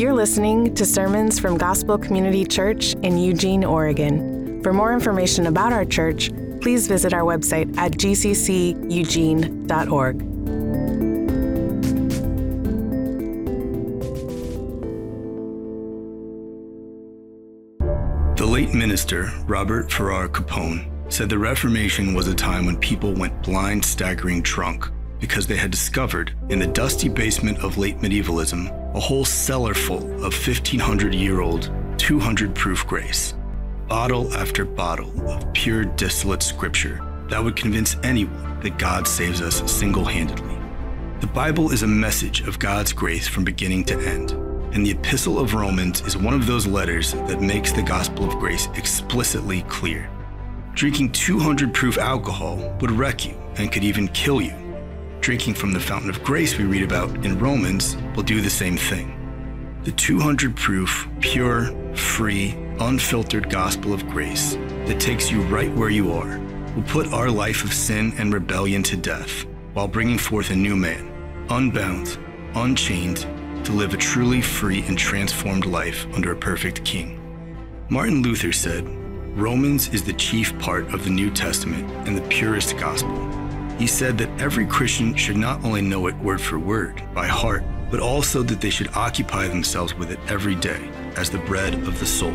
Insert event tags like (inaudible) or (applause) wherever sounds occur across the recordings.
You're listening to sermons from Gospel Community Church in Eugene, Oregon. For more information about our church, please visit our website at gcceugene.org. The late minister, Robert Farrar Capon, said the Reformation was a time when people went blind, staggering drunk because they had discovered in the dusty basement of late medievalism a whole cellar full of 1500 year old, 200 proof grace. Bottle after bottle of pure distillate scripture that would convince anyone that God saves us single handedly. The Bible is a message of God's grace from beginning to end, and the Epistle of Romans is one of those letters that makes the gospel of grace explicitly clear. Drinking 200 proof alcohol would wreck you and could even kill you. Drinking from the fountain of grace we read about in Romans will do the same thing. The 200 proof, pure, free, unfiltered gospel of grace that takes you right where you are will put our life of sin and rebellion to death while bringing forth a new man, unbound, unchained, to live a truly free and transformed life under a perfect king. Martin Luther said, Romans is the chief part of the New Testament and the purest gospel. He said that every Christian should not only know it word for word, by heart, but also that they should occupy themselves with it every day as the bread of the soul.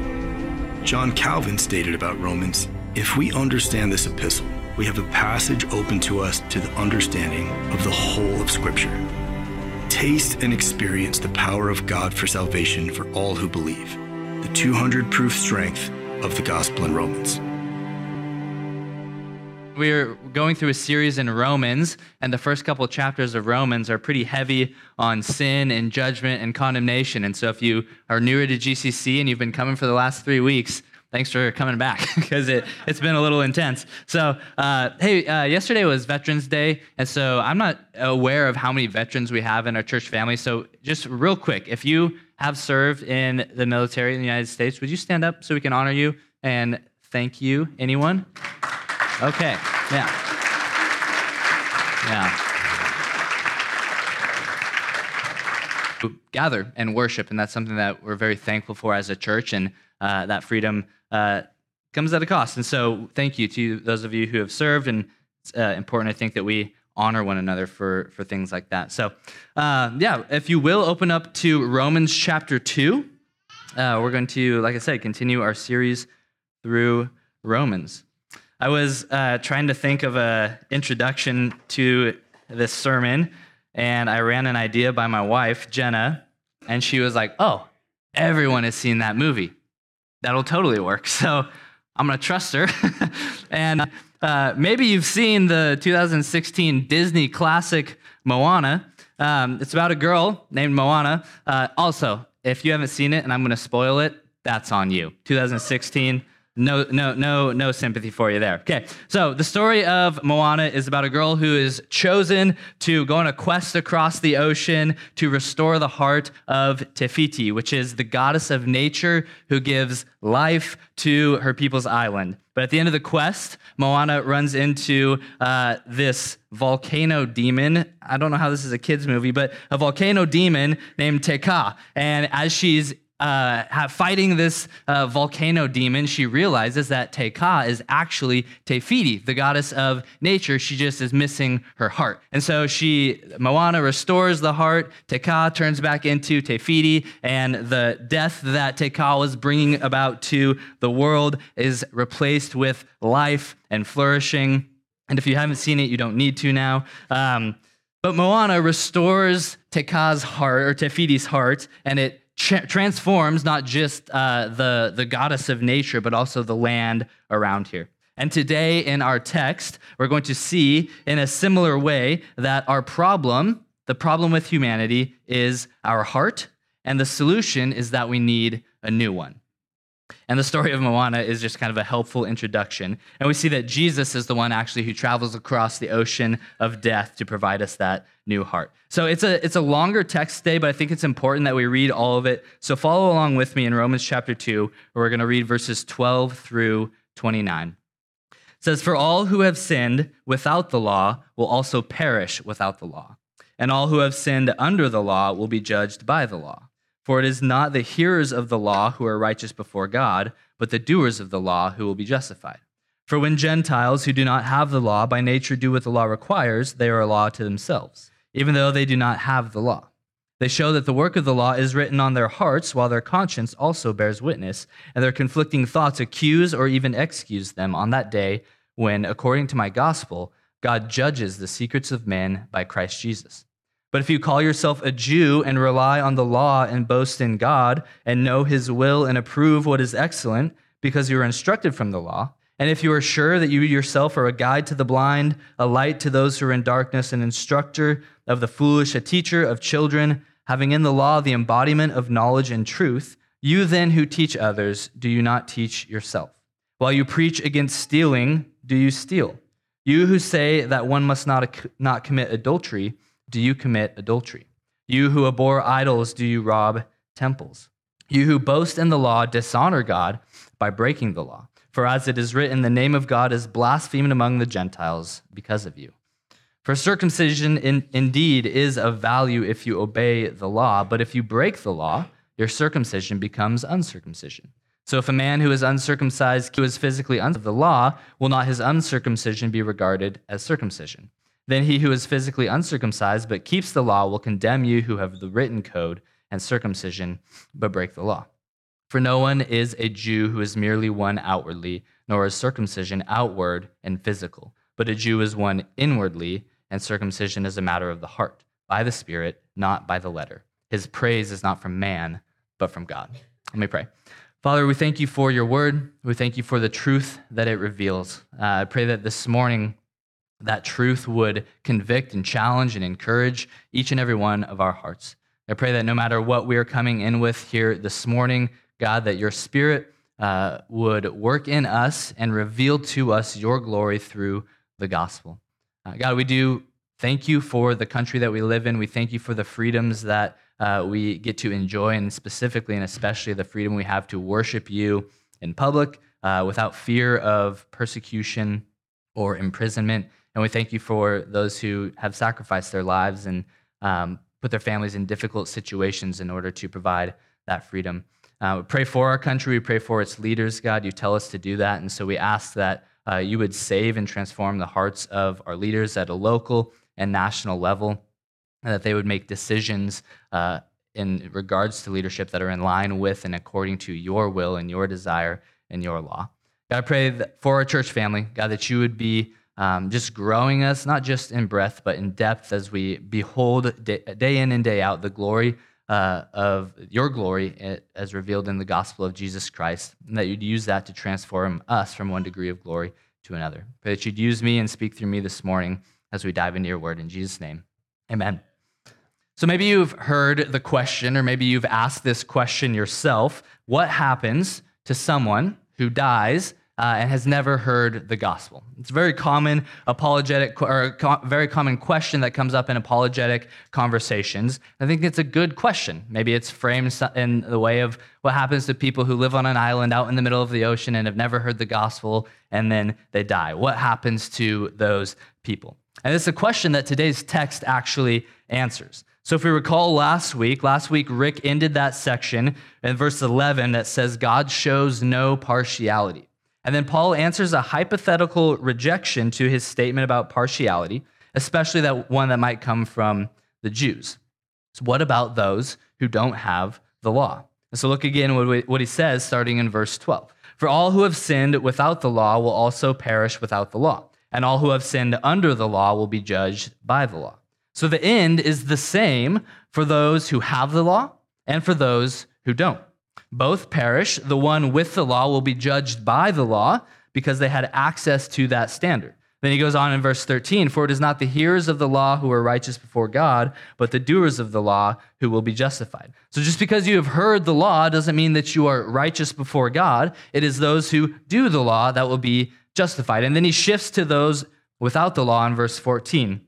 John Calvin stated about Romans if we understand this epistle, we have a passage open to us to the understanding of the whole of Scripture. Taste and experience the power of God for salvation for all who believe. The 200 proof strength of the gospel in Romans. We're going through a series in Romans, and the first couple of chapters of Romans are pretty heavy on sin and judgment and condemnation. And so, if you are newer to GCC and you've been coming for the last three weeks, thanks for coming back (laughs) because it, it's been a little intense. So, uh, hey, uh, yesterday was Veterans Day, and so I'm not aware of how many veterans we have in our church family. So, just real quick, if you have served in the military in the United States, would you stand up so we can honor you and thank you? Anyone? Okay, yeah. Yeah. Gather and worship, and that's something that we're very thankful for as a church, and uh, that freedom uh, comes at a cost. And so, thank you to those of you who have served, and it's uh, important, I think, that we honor one another for, for things like that. So, uh, yeah, if you will, open up to Romans chapter 2. Uh, we're going to, like I said, continue our series through Romans. I was uh, trying to think of an introduction to this sermon, and I ran an idea by my wife, Jenna, and she was like, Oh, everyone has seen that movie. That'll totally work. (laughs) So I'm going to trust her. (laughs) and uh, maybe you've seen the 2016 Disney classic Moana. Um, it's about a girl named Moana. Uh, also, if you haven't seen it and I'm going to spoil it, that's on you. 2016 no, no, no, no sympathy for you there. Okay, so the story of Moana is about a girl who is chosen to go on a quest across the ocean to restore the heart of Te Fiti, which is the goddess of nature who gives life to her people's island. But at the end of the quest, Moana runs into uh, this volcano demon. I don't know how this is a kid's movie, but a volcano demon named Te Kā. And as she's uh, fighting this uh, volcano demon, she realizes that Te Kā is actually Te Fiti, the goddess of nature. She just is missing her heart. And so she, Moana restores the heart. Te Kā turns back into Te Fiti, and the death that Te Kā was bringing about to the world is replaced with life and flourishing. And if you haven't seen it, you don't need to now. Um, but Moana restores Te Kā's heart, or Te Fiti's heart, and it tra- transforms not just uh, the, the goddess of nature, but also the land around here. And today in our text, we're going to see in a similar way that our problem, the problem with humanity, is our heart, and the solution is that we need a new one. And the story of Moana is just kind of a helpful introduction. And we see that Jesus is the one actually who travels across the ocean of death to provide us that new heart. So it's a it's a longer text today, but I think it's important that we read all of it. So follow along with me in Romans chapter 2, where we're going to read verses 12 through 29. It says, For all who have sinned without the law will also perish without the law. And all who have sinned under the law will be judged by the law. For it is not the hearers of the law who are righteous before God, but the doers of the law who will be justified. For when Gentiles who do not have the law by nature do what the law requires, they are a law to themselves, even though they do not have the law. They show that the work of the law is written on their hearts, while their conscience also bears witness, and their conflicting thoughts accuse or even excuse them on that day when, according to my gospel, God judges the secrets of men by Christ Jesus. But if you call yourself a Jew and rely on the law and boast in God and know his will and approve what is excellent because you are instructed from the law, and if you are sure that you yourself are a guide to the blind, a light to those who are in darkness, an instructor of the foolish, a teacher of children, having in the law the embodiment of knowledge and truth, you then who teach others, do you not teach yourself? While you preach against stealing, do you steal? You who say that one must not, not commit adultery, do you commit adultery? You who abhor idols, do you rob temples? You who boast in the law, dishonor God by breaking the law. For as it is written, the name of God is blasphemed among the Gentiles because of you. For circumcision in, indeed is of value if you obey the law, but if you break the law, your circumcision becomes uncircumcision. So if a man who is uncircumcised, who is physically under the law, will not his uncircumcision be regarded as circumcision? Then he who is physically uncircumcised but keeps the law will condemn you who have the written code and circumcision but break the law. For no one is a Jew who is merely one outwardly, nor is circumcision outward and physical, but a Jew is one inwardly, and circumcision is a matter of the heart, by the Spirit, not by the letter. His praise is not from man, but from God. Let me pray. Father, we thank you for your word. We thank you for the truth that it reveals. Uh, I pray that this morning, that truth would convict and challenge and encourage each and every one of our hearts. I pray that no matter what we are coming in with here this morning, God, that your spirit uh, would work in us and reveal to us your glory through the gospel. Uh, God, we do thank you for the country that we live in. We thank you for the freedoms that uh, we get to enjoy, and specifically and especially the freedom we have to worship you in public uh, without fear of persecution or imprisonment. And we thank you for those who have sacrificed their lives and um, put their families in difficult situations in order to provide that freedom. Uh, we pray for our country. We pray for its leaders, God. You tell us to do that. And so we ask that uh, you would save and transform the hearts of our leaders at a local and national level, and that they would make decisions uh, in regards to leadership that are in line with and according to your will and your desire and your law. God, I pray for our church family, God, that you would be um, just growing us, not just in breadth, but in depth as we behold day, in and day out the glory uh, of your glory eh, as revealed in the gospel of Jesus Christ, and that you'd use that to transform us from one degree of glory to another. Pray that you'd use me and speak through me this morning as we dive into your word. In Jesus' name, amen. So maybe you've heard the question, or maybe you've asked this question yourself what happens to someone who dies uh, and has never heard the gospel. It's a very common apologetic or co- very common question that comes up in apologetic conversations. I think it's a good question. Maybe it's framed in the way of what happens to people who live on an island out in the middle of the ocean and have never heard the gospel and then they die. What happens to those people? And it's a question that today's text actually answers. So, if we recall last week, last week Rick ended that section in verse 11 that says, God shows no partiality. And then Paul answers a hypothetical rejection to his statement about partiality, especially that one that might come from the Jews. So, what about those who don't have the law? And so, look again what he says starting in verse 12. For all who have sinned without the law will also perish without the law, and all who have sinned under the law will be judged by the law. So, the end is the same for those who have the law and for those who don't. Both perish. The one with the law will be judged by the law because they had access to that standard. Then he goes on in verse 13 For it is not the hearers of the law who are righteous before God, but the doers of the law who will be justified. So just because you have heard the law doesn't mean that you are righteous before God. It is those who do the law that will be justified. And then he shifts to those without the law in verse 14.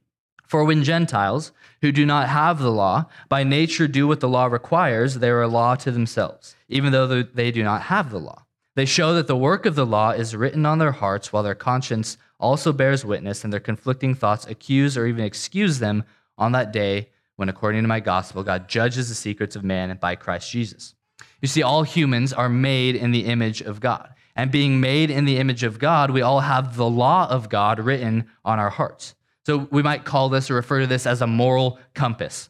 For when Gentiles, who do not have the law, by nature do what the law requires, they are a law to themselves, even though they do not have the law. They show that the work of the law is written on their hearts, while their conscience also bears witness, and their conflicting thoughts accuse or even excuse them on that day when, according to my gospel, God judges the secrets of man by Christ Jesus. You see, all humans are made in the image of God. And being made in the image of God, we all have the law of God written on our hearts. So we might call this or refer to this as a moral compass.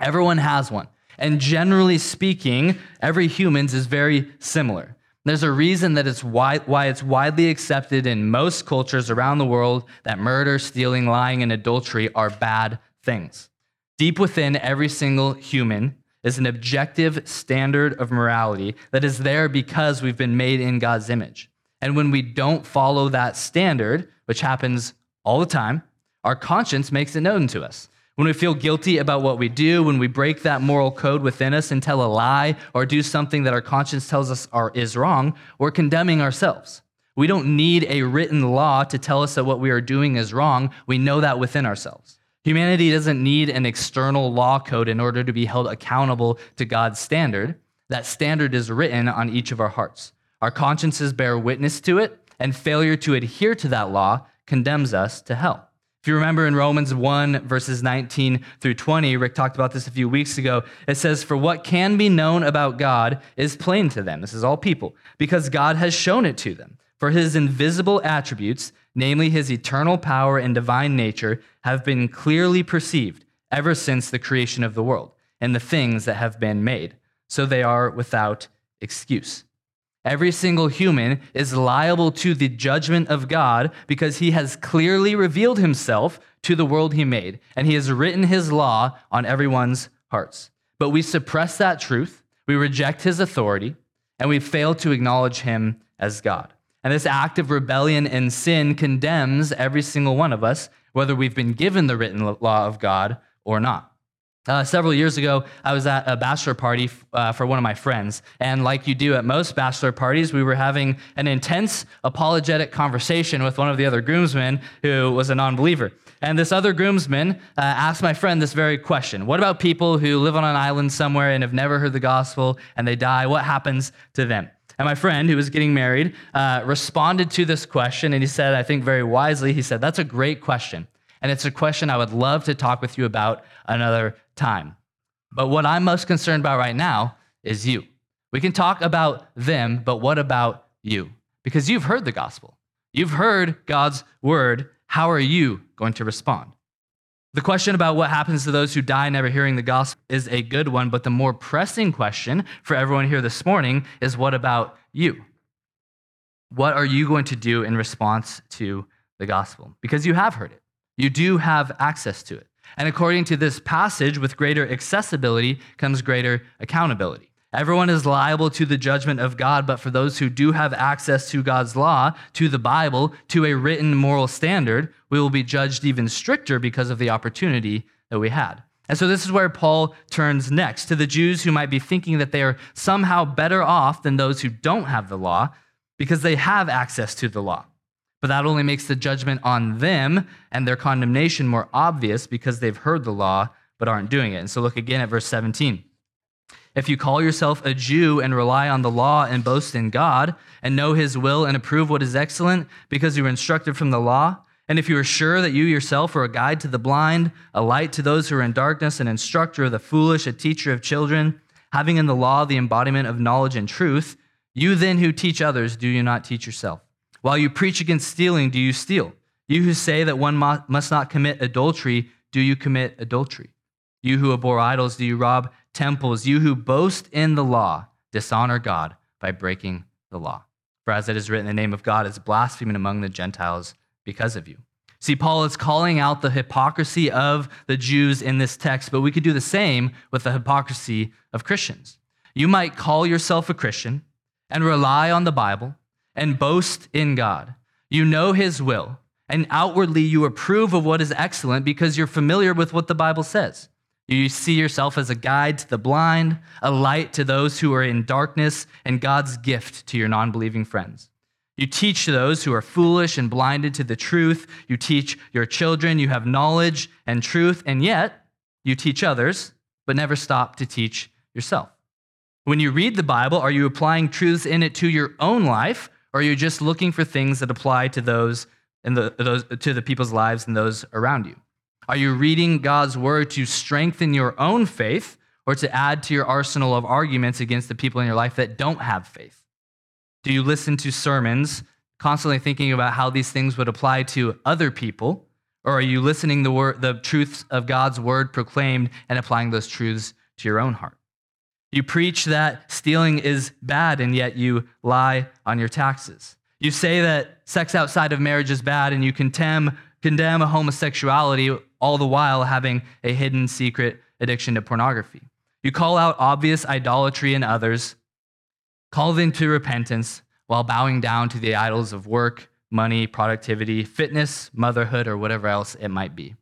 Everyone has one. And generally speaking, every human's is very similar. There's a reason that it's why, why it's widely accepted in most cultures around the world that murder, stealing, lying, and adultery are bad things. Deep within every single human is an objective standard of morality that is there because we've been made in God's image. And when we don't follow that standard, which happens all the time, our conscience makes it known to us. When we feel guilty about what we do, when we break that moral code within us and tell a lie or do something that our conscience tells us are, is wrong, we're condemning ourselves. We don't need a written law to tell us that what we are doing is wrong. We know that within ourselves. Humanity doesn't need an external law code in order to be held accountable to God's standard. That standard is written on each of our hearts. Our consciences bear witness to it, and failure to adhere to that law condemns us to hell. If you remember in Romans 1, verses 19 through 20, Rick talked about this a few weeks ago. It says, For what can be known about God is plain to them. This is all people, because God has shown it to them. For his invisible attributes, namely his eternal power and divine nature, have been clearly perceived ever since the creation of the world and the things that have been made. So they are without excuse. Every single human is liable to the judgment of God because he has clearly revealed himself to the world he made, and he has written his law on everyone's hearts. But we suppress that truth, we reject his authority, and we fail to acknowledge him as God. And this act of rebellion and sin condemns every single one of us, whether we've been given the written law of God or not. Uh, several years ago, I was at a bachelor party uh, for one of my friends. And like you do at most bachelor parties, we were having an intense apologetic conversation with one of the other groomsmen who was a non believer. And this other groomsman uh, asked my friend this very question What about people who live on an island somewhere and have never heard the gospel and they die? What happens to them? And my friend, who was getting married, uh, responded to this question. And he said, I think very wisely, he said, That's a great question. And it's a question I would love to talk with you about another time. But what I'm most concerned about right now is you. We can talk about them, but what about you? Because you've heard the gospel, you've heard God's word. How are you going to respond? The question about what happens to those who die never hearing the gospel is a good one, but the more pressing question for everyone here this morning is what about you? What are you going to do in response to the gospel? Because you have heard it, you do have access to it. And according to this passage, with greater accessibility comes greater accountability. Everyone is liable to the judgment of God, but for those who do have access to God's law, to the Bible, to a written moral standard, we will be judged even stricter because of the opportunity that we had. And so this is where Paul turns next to the Jews who might be thinking that they are somehow better off than those who don't have the law because they have access to the law. But that only makes the judgment on them and their condemnation more obvious because they've heard the law but aren't doing it. And so look again at verse 17. If you call yourself a Jew and rely on the law and boast in God and know his will and approve what is excellent because you were instructed from the law, and if you are sure that you yourself are a guide to the blind, a light to those who are in darkness, an instructor of the foolish, a teacher of children, having in the law the embodiment of knowledge and truth, you then who teach others, do you not teach yourself? While you preach against stealing, do you steal? You who say that one must not commit adultery, do you commit adultery? You who abhor idols, do you rob temples? You who boast in the law, dishonor God by breaking the law. For as it is written, the name of God is blaspheming among the Gentiles because of you. See, Paul is calling out the hypocrisy of the Jews in this text, but we could do the same with the hypocrisy of Christians. You might call yourself a Christian and rely on the Bible and boast in God. You know his will, and outwardly you approve of what is excellent because you're familiar with what the Bible says. You see yourself as a guide to the blind, a light to those who are in darkness, and God's gift to your non believing friends. You teach those who are foolish and blinded to the truth. You teach your children. You have knowledge and truth, and yet you teach others, but never stop to teach yourself. When you read the Bible, are you applying truths in it to your own life, or are you just looking for things that apply to those and the, those to the people's lives and those around you? Are you reading God's word to strengthen your own faith or to add to your arsenal of arguments against the people in your life that don't have faith? Do you listen to sermons constantly thinking about how these things would apply to other people? Or are you listening the word, the truths of God's word proclaimed and applying those truths to your own heart? You preach that stealing is bad and yet you lie on your taxes. You say that sex outside of marriage is bad and you condemn, condemn homosexuality all the while having a hidden secret addiction to pornography. You call out obvious idolatry in others, call them to repentance while bowing down to the idols of work, money, productivity, fitness, motherhood, or whatever else it might be.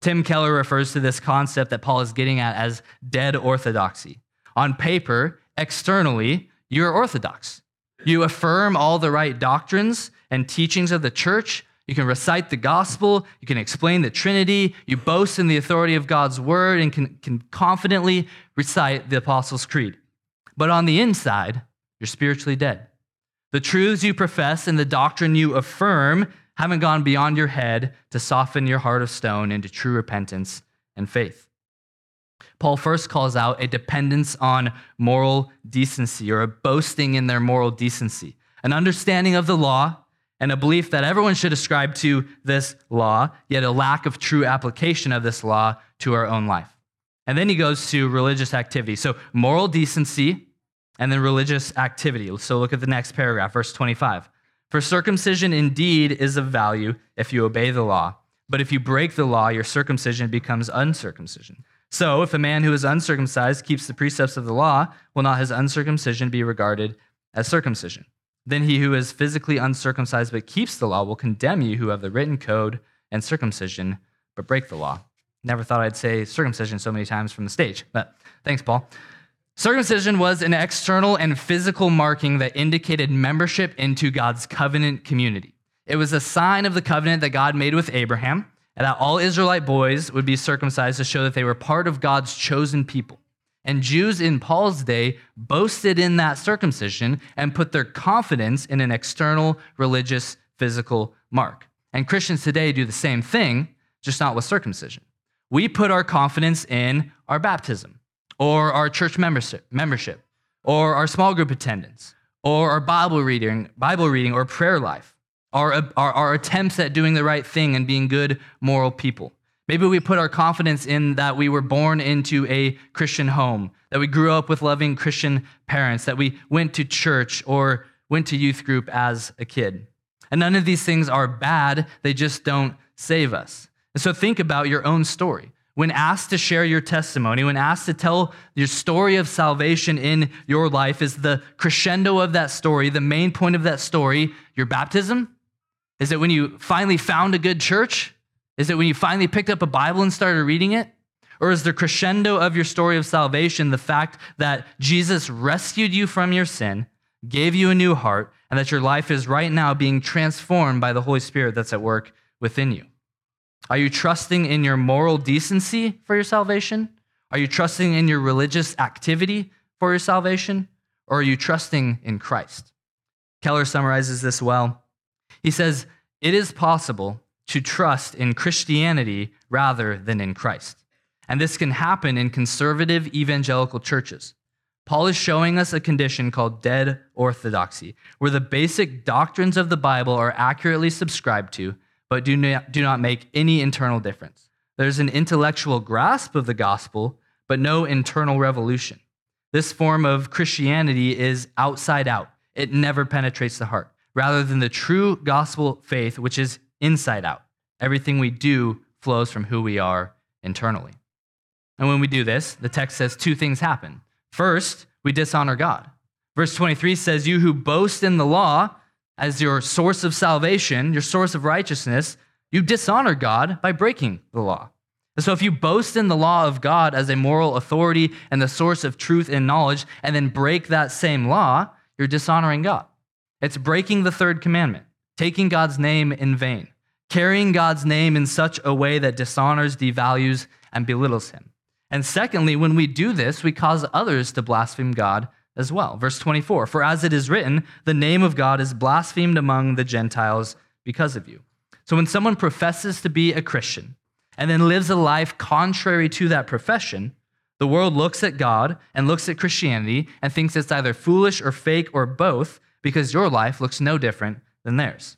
Tim Keller refers to this concept that Paul is getting at as dead orthodoxy. On paper, externally, you're orthodox. You affirm all the right doctrines and teachings of the church. You can recite the gospel. You can explain the Trinity. You boast in the authority of God's word and can, can confidently recite the Apostles' Creed. But on the inside, you're spiritually dead. The truths you profess and the doctrine you affirm haven't gone beyond your head to soften your heart of stone into true repentance and faith. Paul first calls out a dependence on moral decency or a boasting in their moral decency, an understanding of the law and a belief that everyone should ascribe to this law, yet a lack of true application of this law to our own life. And then he goes to religious activity. So, moral decency and then religious activity. So, look at the next paragraph, verse 25. For circumcision indeed is of value if you obey the law, but if you break the law, your circumcision becomes uncircumcision. So, if a man who is uncircumcised keeps the precepts of the law, will not his uncircumcision be regarded as circumcision? Then he who is physically uncircumcised but keeps the law will condemn you who have the written code and circumcision but break the law. Never thought I'd say circumcision so many times from the stage, but thanks, Paul. Circumcision was an external and physical marking that indicated membership into God's covenant community. It was a sign of the covenant that God made with Abraham and that all Israelite boys would be circumcised to show that they were part of God's chosen people. And Jews in Paul's day boasted in that circumcision and put their confidence in an external religious physical mark. And Christians today do the same thing, just not with circumcision. We put our confidence in our baptism or our church membership, or our small group attendance or our Bible reading, Bible reading or prayer life our, our, our attempts at doing the right thing and being good moral people. Maybe we put our confidence in that we were born into a Christian home, that we grew up with loving Christian parents, that we went to church or went to youth group as a kid. And none of these things are bad, they just don't save us. And so think about your own story. When asked to share your testimony, when asked to tell your story of salvation in your life, is the crescendo of that story, the main point of that story, your baptism? Is it when you finally found a good church? Is it when you finally picked up a Bible and started reading it? Or is the crescendo of your story of salvation the fact that Jesus rescued you from your sin, gave you a new heart, and that your life is right now being transformed by the Holy Spirit that's at work within you? Are you trusting in your moral decency for your salvation? Are you trusting in your religious activity for your salvation? Or are you trusting in Christ? Keller summarizes this well. He says, It is possible to trust in Christianity rather than in Christ. And this can happen in conservative evangelical churches. Paul is showing us a condition called dead orthodoxy, where the basic doctrines of the Bible are accurately subscribed to, but do not, do not make any internal difference. There's an intellectual grasp of the gospel, but no internal revolution. This form of Christianity is outside out, it never penetrates the heart rather than the true gospel faith, which is inside out. Everything we do flows from who we are internally. And when we do this, the text says two things happen. First, we dishonor God. Verse 23 says, You who boast in the law as your source of salvation, your source of righteousness, you dishonor God by breaking the law. And so if you boast in the law of God as a moral authority and the source of truth and knowledge, and then break that same law, you're dishonoring God. It's breaking the third commandment, taking God's name in vain, carrying God's name in such a way that dishonors, devalues, and belittles him. And secondly, when we do this, we cause others to blaspheme God as well. Verse 24 For as it is written, the name of God is blasphemed among the Gentiles because of you. So when someone professes to be a Christian and then lives a life contrary to that profession, the world looks at God and looks at Christianity and thinks it's either foolish or fake or both because your life looks no different than theirs.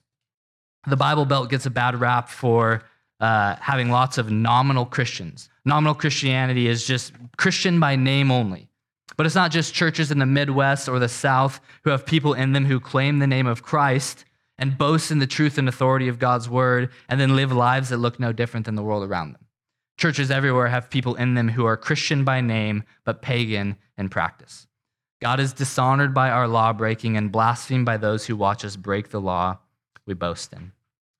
The Bible Belt gets a bad rap for uh, having lots of nominal Christians. Nominal Christianity is just Christian by name only. But it's not just churches in the Midwest or the South who have people in them who claim the name of Christ and boast in the truth and authority of God's word and then live lives that look no different than the world around them. Churches everywhere have people in them who are Christian by name, but pagan in practice. God is dishonored by our law breaking and blasphemed by those who watch us break the law we boast in.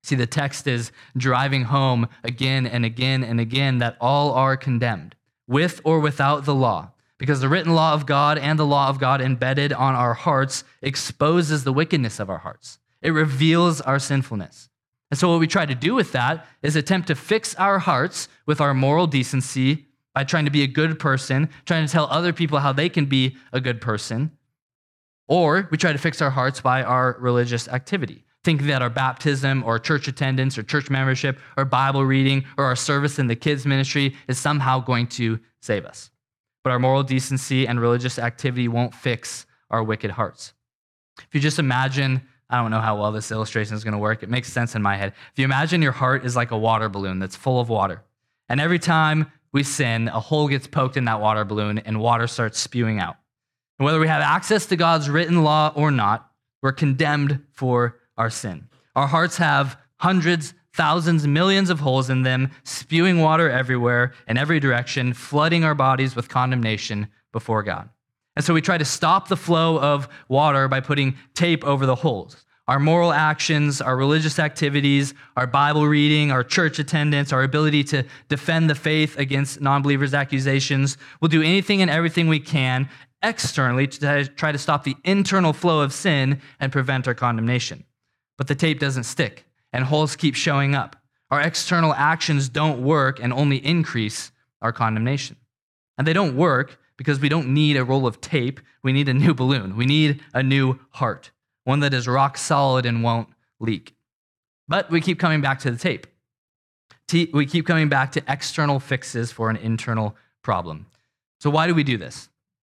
See, the text is driving home again and again and again that all are condemned, with or without the law, because the written law of God and the law of God embedded on our hearts exposes the wickedness of our hearts. It reveals our sinfulness. And so, what we try to do with that is attempt to fix our hearts with our moral decency by trying to be a good person, trying to tell other people how they can be a good person. Or we try to fix our hearts by our religious activity thinking that our baptism or church attendance or church membership or Bible reading or our service in the kids' ministry is somehow going to save us. But our moral decency and religious activity won't fix our wicked hearts. If you just imagine, I don't know how well this illustration is going to work, it makes sense in my head. If you imagine your heart is like a water balloon that's full of water, and every time we sin, a hole gets poked in that water balloon and water starts spewing out. And whether we have access to God's written law or not, we're condemned for our sin. Our hearts have hundreds, thousands, millions of holes in them, spewing water everywhere in every direction, flooding our bodies with condemnation before God. And so we try to stop the flow of water by putting tape over the holes. Our moral actions, our religious activities, our Bible reading, our church attendance, our ability to defend the faith against non believers' accusations. We'll do anything and everything we can externally to try to stop the internal flow of sin and prevent our condemnation but the tape doesn't stick and holes keep showing up. Our external actions don't work and only increase our condemnation. And they don't work because we don't need a roll of tape. We need a new balloon. We need a new heart, one that is rock solid and won't leak. But we keep coming back to the tape. We keep coming back to external fixes for an internal problem. So, why do we do this?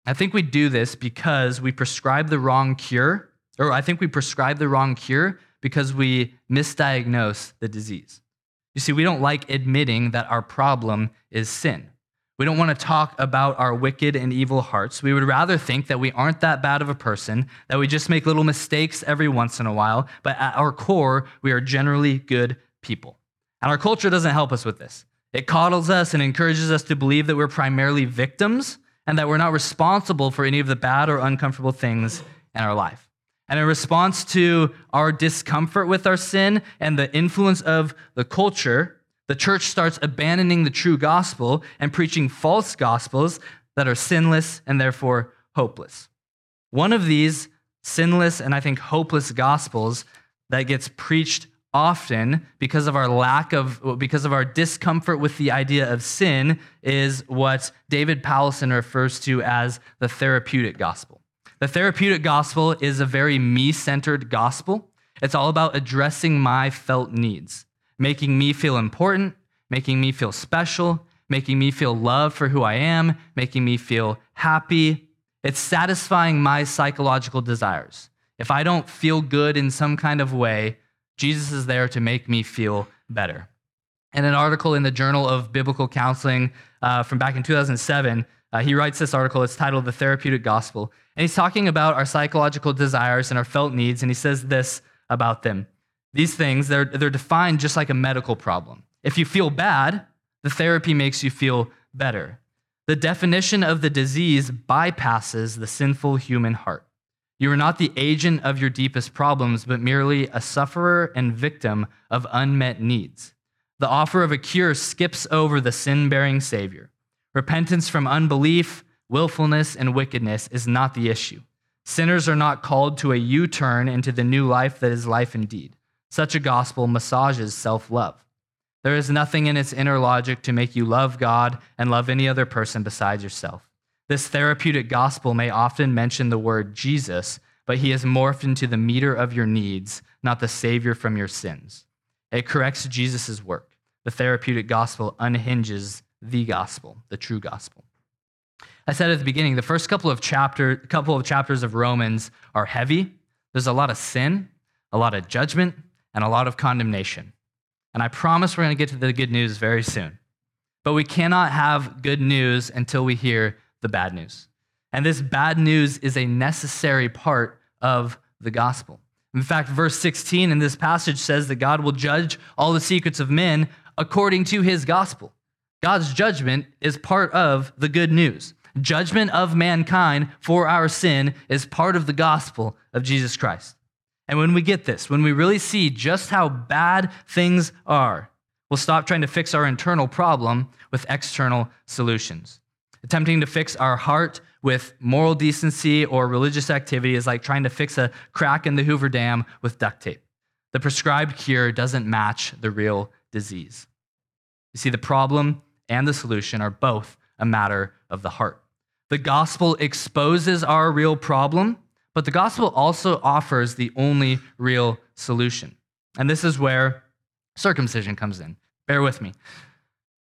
I think we do this because we prescribe the wrong cure, or I think we prescribe the wrong cure because we misdiagnose the disease. You see, we don't like admitting that our problem is sin. We don't want to talk about our wicked and evil hearts. We would rather think that we aren't that bad of a person, that we just make little mistakes every once in a while, but at our core, we are generally good people. And our culture doesn't help us with this. It coddles us and encourages us to believe that we're primarily victims and that we're not responsible for any of the bad or uncomfortable things in our life. And in response to our discomfort with our sin and the influence of the culture, the church starts abandoning the true gospel and preaching false gospels that are sinless and therefore hopeless. One of these sinless and I think hopeless gospels that gets preached often because of our lack of because of our discomfort with the idea of sin is what David Powlison refers to as the therapeutic gospel. The therapeutic gospel is a very me centered gospel. It's all about addressing my felt needs, making me feel important, making me feel special, making me feel loved for who I am, making me feel happy. It's satisfying my psychological desires. If I don't feel good in some kind of way, Jesus is there to make me feel better. In an article in the Journal of Biblical Counseling uh, from back in 2007, uh, he writes this article. It's titled The Therapeutic Gospel. And he's talking about our psychological desires and our felt needs. And he says this about them These things, they're, they're defined just like a medical problem. If you feel bad, the therapy makes you feel better. The definition of the disease bypasses the sinful human heart. You are not the agent of your deepest problems, but merely a sufferer and victim of unmet needs. The offer of a cure skips over the sin bearing Savior. Repentance from unbelief, willfulness, and wickedness is not the issue. Sinners are not called to a U turn into the new life that is life indeed. Such a gospel massages self love. There is nothing in its inner logic to make you love God and love any other person besides yourself. This therapeutic gospel may often mention the word Jesus, but he is morphed into the meter of your needs, not the Savior from your sins. It corrects Jesus' work. The therapeutic gospel unhinges the gospel, the true gospel. I said at the beginning, the first couple of chapter, couple of chapters of Romans are heavy. There's a lot of sin, a lot of judgment, and a lot of condemnation. And I promise we're going to get to the good news very soon. But we cannot have good news until we hear the bad news. And this bad news is a necessary part of the gospel. In fact, verse 16 in this passage says that God will judge all the secrets of men according to his gospel. God's judgment is part of the good news. Judgment of mankind for our sin is part of the gospel of Jesus Christ. And when we get this, when we really see just how bad things are, we'll stop trying to fix our internal problem with external solutions. Attempting to fix our heart with moral decency or religious activity is like trying to fix a crack in the Hoover Dam with duct tape. The prescribed cure doesn't match the real disease. You see, the problem and the solution are both a matter of the heart. The gospel exposes our real problem, but the gospel also offers the only real solution. And this is where circumcision comes in. Bear with me.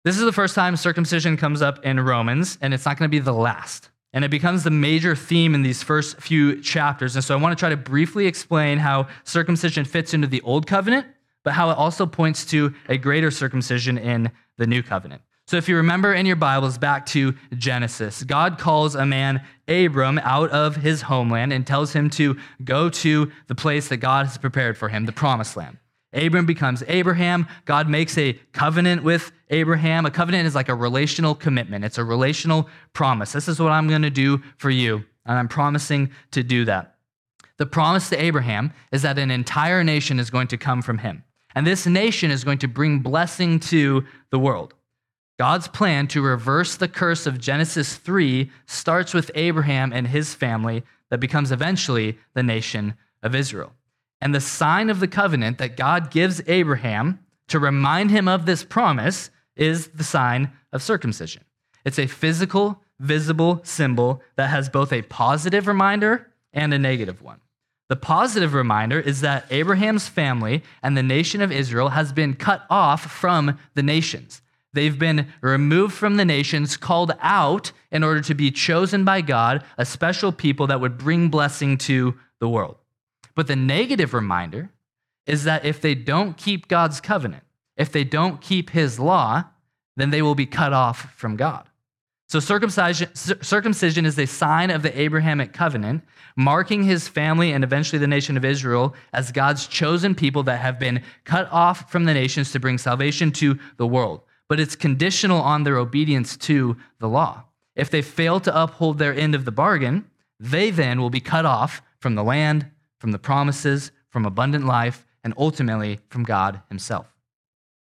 This is the first time circumcision comes up in Romans, and it's not going to be the last. And it becomes the major theme in these first few chapters. And so I want to try to briefly explain how circumcision fits into the old covenant, but how it also points to a greater circumcision in the new covenant. So, if you remember in your Bibles back to Genesis, God calls a man, Abram, out of his homeland and tells him to go to the place that God has prepared for him, the promised land. Abram becomes Abraham. God makes a covenant with Abraham. A covenant is like a relational commitment, it's a relational promise. This is what I'm going to do for you, and I'm promising to do that. The promise to Abraham is that an entire nation is going to come from him, and this nation is going to bring blessing to the world. God's plan to reverse the curse of Genesis 3 starts with Abraham and his family that becomes eventually the nation of Israel. And the sign of the covenant that God gives Abraham to remind him of this promise is the sign of circumcision. It's a physical, visible symbol that has both a positive reminder and a negative one. The positive reminder is that Abraham's family and the nation of Israel has been cut off from the nations. They've been removed from the nations, called out in order to be chosen by God, a special people that would bring blessing to the world. But the negative reminder is that if they don't keep God's covenant, if they don't keep his law, then they will be cut off from God. So circumcision, circumcision is a sign of the Abrahamic covenant, marking his family and eventually the nation of Israel as God's chosen people that have been cut off from the nations to bring salvation to the world but it's conditional on their obedience to the law. If they fail to uphold their end of the bargain, they then will be cut off from the land, from the promises, from abundant life, and ultimately from God Himself.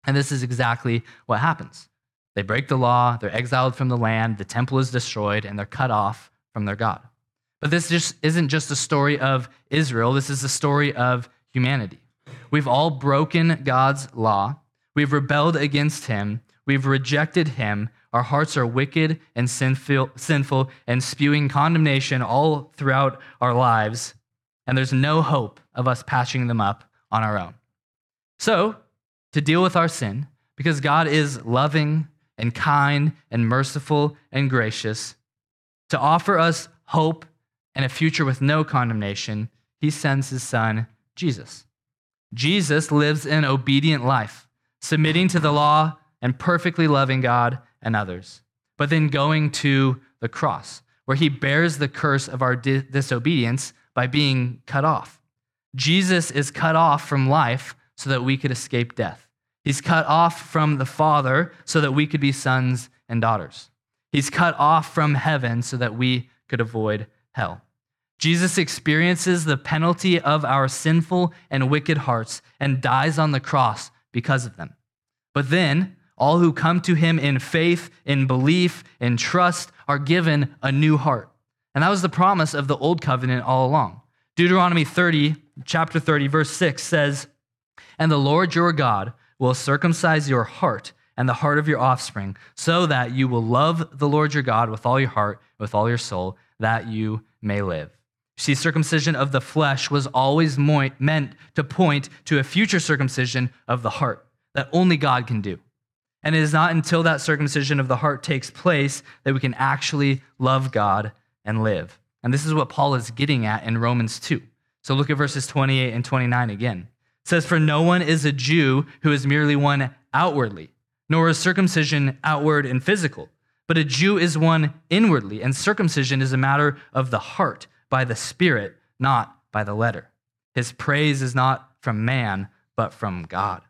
And this is exactly what happens. They break the law, they're exiled from the land, the temple is destroyed, and they're cut off from their God. But this just isn't just a story of Israel, this is a story of humanity. We've all broken God's law, we've rebelled against Him, We've rejected him. Our hearts are wicked and sinful, sinful and spewing condemnation all throughout our lives. And there's no hope of us patching them up on our own. So, to deal with our sin, because God is loving and kind and merciful and gracious, to offer us hope and a future with no condemnation, he sends his son, Jesus. Jesus lives an obedient life, submitting to the law and perfectly loving God and others, but then going to the cross, where he bears the curse of our di- disobedience by being cut off. Jesus is cut off from life so that we could escape death. He's cut off from the Father so that we could be sons and daughters. He's cut off from heaven so that we could avoid hell. Jesus experiences the penalty of our sinful and wicked hearts and dies on the cross because of them. But then, all who come to him in faith, in belief, in trust are given a new heart. And that was the promise of the old covenant all along. Deuteronomy 30, chapter 30, verse 6 says, And the Lord your God will circumcise your heart and the heart of your offspring, so that you will love the Lord your God with all your heart, with all your soul, that you may live. See, circumcision of the flesh was always meant to point to a future circumcision of the heart that only God can do. And it is not until that circumcision of the heart takes place that we can actually love God and live. And this is what Paul is getting at in Romans 2. So look at verses 28 and 29 again. It says, For no one is a Jew who is merely one outwardly, nor is circumcision outward and physical. But a Jew is one inwardly, and circumcision is a matter of the heart, by the Spirit, not by the letter. His praise is not from man, but from God.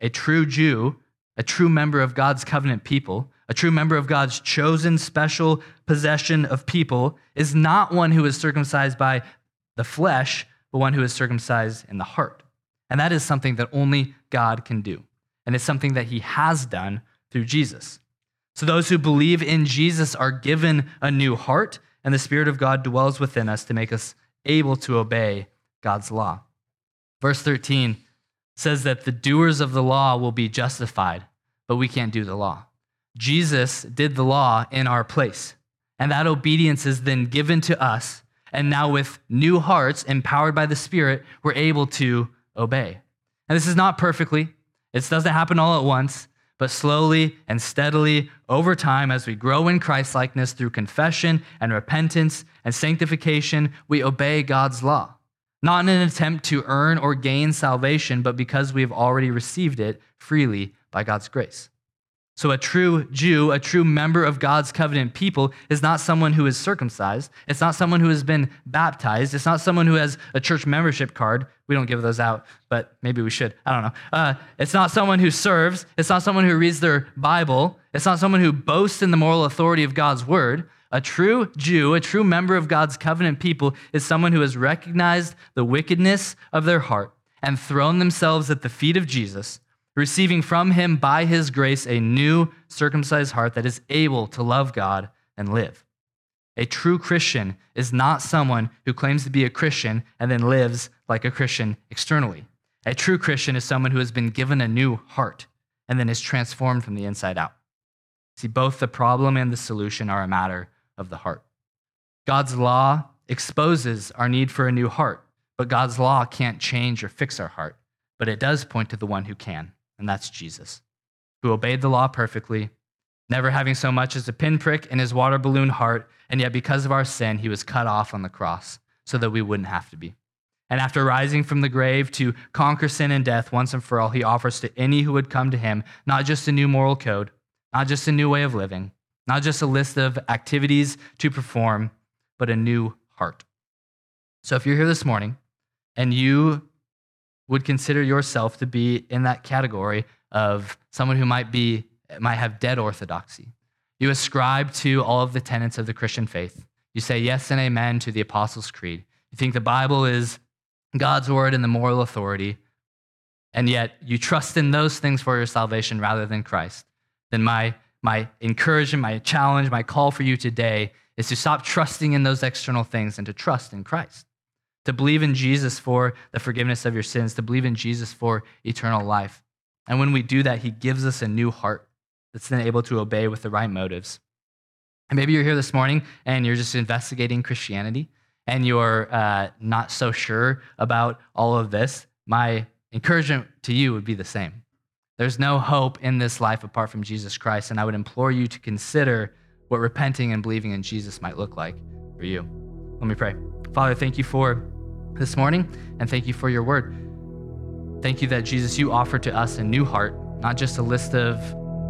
A true Jew a true member of God's covenant people, a true member of God's chosen special possession of people, is not one who is circumcised by the flesh, but one who is circumcised in the heart. And that is something that only God can do. And it's something that he has done through Jesus. So those who believe in Jesus are given a new heart, and the Spirit of God dwells within us to make us able to obey God's law. Verse 13 says that the doers of the law will be justified, but we can't do the law. Jesus did the law in our place, and that obedience is then given to us. And now, with new hearts empowered by the Spirit, we're able to obey. And this is not perfectly, it doesn't happen all at once, but slowly and steadily over time, as we grow in Christ likeness through confession and repentance and sanctification, we obey God's law not in an attempt to earn or gain salvation, but because we have already received it freely by God's grace. So, a true Jew, a true member of God's covenant people, is not someone who is circumcised. It's not someone who has been baptized. It's not someone who has a church membership card. We don't give those out, but maybe we should. I don't know. Uh, it's not someone who serves. It's not someone who reads their Bible. It's not someone who boasts in the moral authority of God's word. A true Jew, a true member of God's covenant people, is someone who has recognized the wickedness of their heart and thrown themselves at the feet of Jesus, receiving from him by his grace a new circumcised heart that is able to love God and live. A true Christian is not someone who claims to be a Christian and then lives like a Christian externally. A true Christian is someone who has been given a new heart and then is transformed from the inside out. See, both the problem and the solution are a matter of the heart. God's law exposes our need for a new heart, but God's law can't change or fix our heart. But it does point to the one who can, and that's Jesus, who obeyed the law perfectly, never having so much as a pinprick in his water balloon heart, and yet because of our sin, he was cut off on the cross so that we wouldn't have to be. And after rising from the grave to conquer sin and death once and for all, he offers to any who would come to him not just a new moral code, not just a new way of living, not just a list of activities to perform, but a new heart. So if you're here this morning and you would consider yourself to be in that category of someone who might be might have dead orthodoxy. You ascribe to all of the tenets of the Christian faith. You say yes and amen to the Apostles' Creed. You think the Bible is God's word and the moral authority, and yet you trust in those things for your salvation rather than Christ. Then my my encouragement, my challenge, my call for you today is to stop trusting in those external things and to trust in Christ. To believe in Jesus for the forgiveness of your sins, to believe in Jesus for eternal life. And when we do that, he gives us a new heart that's then able to obey with the right motives. And maybe you're here this morning and you're just investigating Christianity and you're uh, not so sure about all of this. My encouragement to you would be the same. There's no hope in this life apart from Jesus Christ. And I would implore you to consider what repenting and believing in Jesus might look like for you. Let me pray. Father, thank you for this morning and thank you for your word. Thank you that Jesus, you offer to us a new heart, not just a list of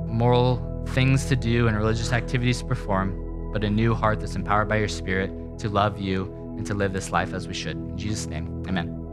moral things to do and religious activities to perform, but a new heart that's empowered by your spirit to love you and to live this life as we should. In Jesus' name, amen.